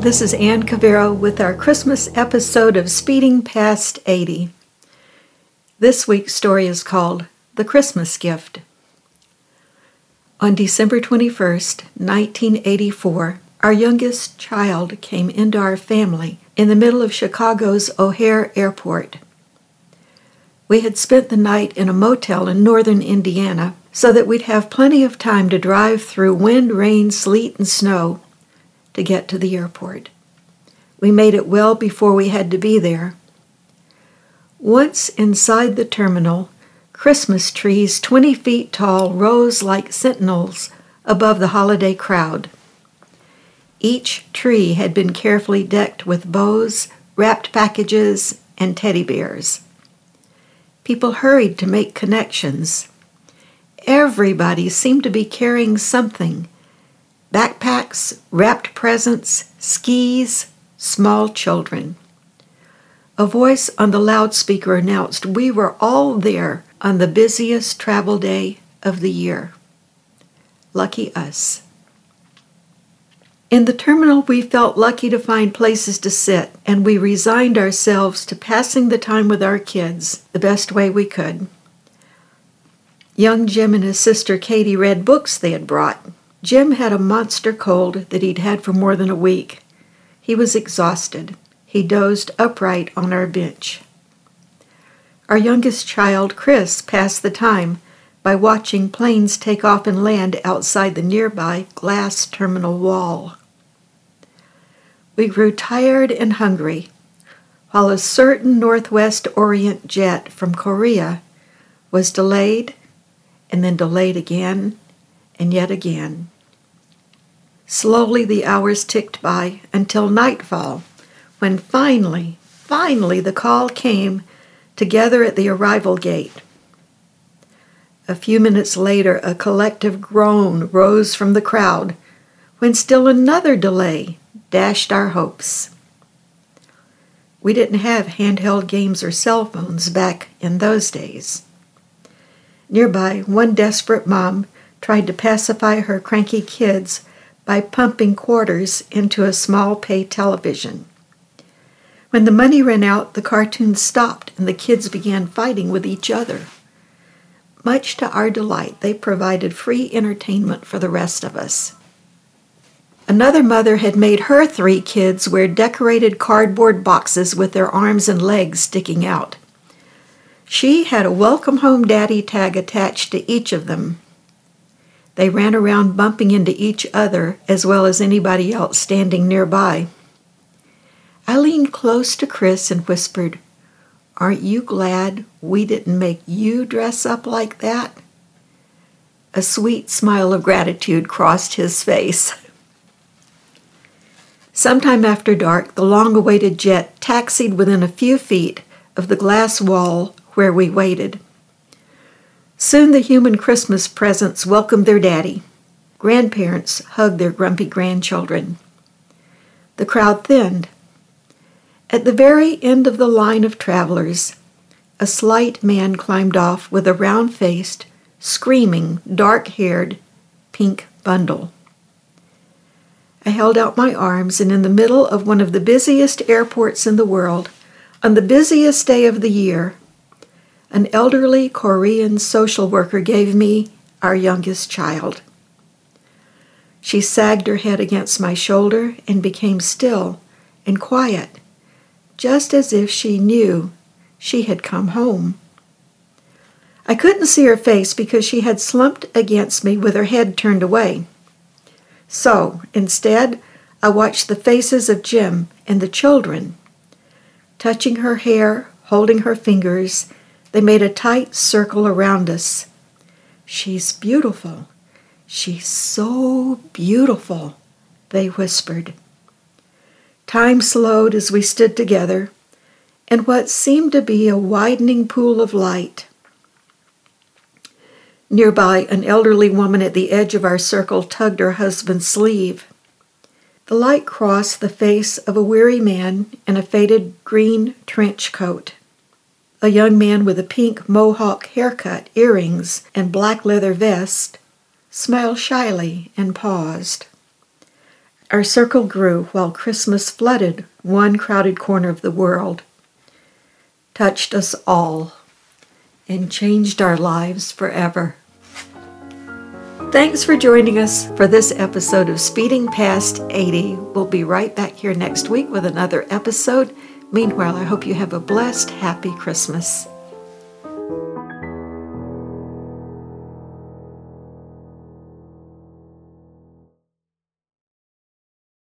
Hi, this is Ann Cavero with our Christmas episode of Speeding Past 80. This week's story is called The Christmas Gift. On December 21st, 1984, our youngest child came into our family in the middle of Chicago's O'Hare Airport. We had spent the night in a motel in northern Indiana so that we'd have plenty of time to drive through wind, rain, sleet, and snow to get to the airport. We made it well before we had to be there. Once inside the terminal, Christmas trees 20 feet tall rose like sentinels above the holiday crowd. Each tree had been carefully decked with bows, wrapped packages, and teddy bears. People hurried to make connections. Everybody seemed to be carrying something backpacks, wrapped presents, skis, small children. A voice on the loudspeaker announced we were all there on the busiest travel day of the year. Lucky us. In the terminal, we felt lucky to find places to sit, and we resigned ourselves to passing the time with our kids the best way we could. Young Jim and his sister Katie read books they had brought. Jim had a monster cold that he'd had for more than a week. He was exhausted. He dozed upright on our bench. Our youngest child, Chris, passed the time by watching planes take off and land outside the nearby glass terminal wall. We grew tired and hungry, while a certain Northwest Orient jet from Korea was delayed and then delayed again and yet again. Slowly the hours ticked by until nightfall, when finally, finally the call came together at the arrival gate. A few minutes later, a collective groan rose from the crowd when still another delay dashed our hopes. We didn't have handheld games or cell phones back in those days. Nearby, one desperate mom tried to pacify her cranky kids by pumping quarters into a small pay television. When the money ran out, the cartoons stopped and the kids began fighting with each other. Much to our delight, they provided free entertainment for the rest of us. Another mother had made her three kids wear decorated cardboard boxes with their arms and legs sticking out. She had a Welcome Home Daddy tag attached to each of them. They ran around bumping into each other as well as anybody else standing nearby. I leaned close to Chris and whispered, Aren't you glad we didn't make you dress up like that? A sweet smile of gratitude crossed his face. Sometime after dark, the long awaited jet taxied within a few feet of the glass wall where we waited. Soon the human Christmas presents welcomed their daddy. Grandparents hugged their grumpy grandchildren. The crowd thinned. At the very end of the line of travelers, a slight man climbed off with a round faced, screaming, dark haired, pink bundle. I held out my arms, and in the middle of one of the busiest airports in the world, on the busiest day of the year, an elderly Korean social worker gave me our youngest child. She sagged her head against my shoulder and became still and quiet, just as if she knew she had come home. I couldn't see her face because she had slumped against me with her head turned away. So, instead, I watched the faces of Jim and the children. Touching her hair, holding her fingers, they made a tight circle around us. She's beautiful. She's so beautiful, they whispered. Time slowed as we stood together in what seemed to be a widening pool of light. Nearby, an elderly woman at the edge of our circle tugged her husband's sleeve. The light crossed the face of a weary man in a faded green trench coat. A young man with a pink mohawk haircut, earrings, and black leather vest smiled shyly and paused. Our circle grew while Christmas flooded one crowded corner of the world, touched us all, and changed our lives forever. Thanks for joining us for this episode of Speeding Past 80. We'll be right back here next week with another episode. Meanwhile, I hope you have a blessed, happy Christmas.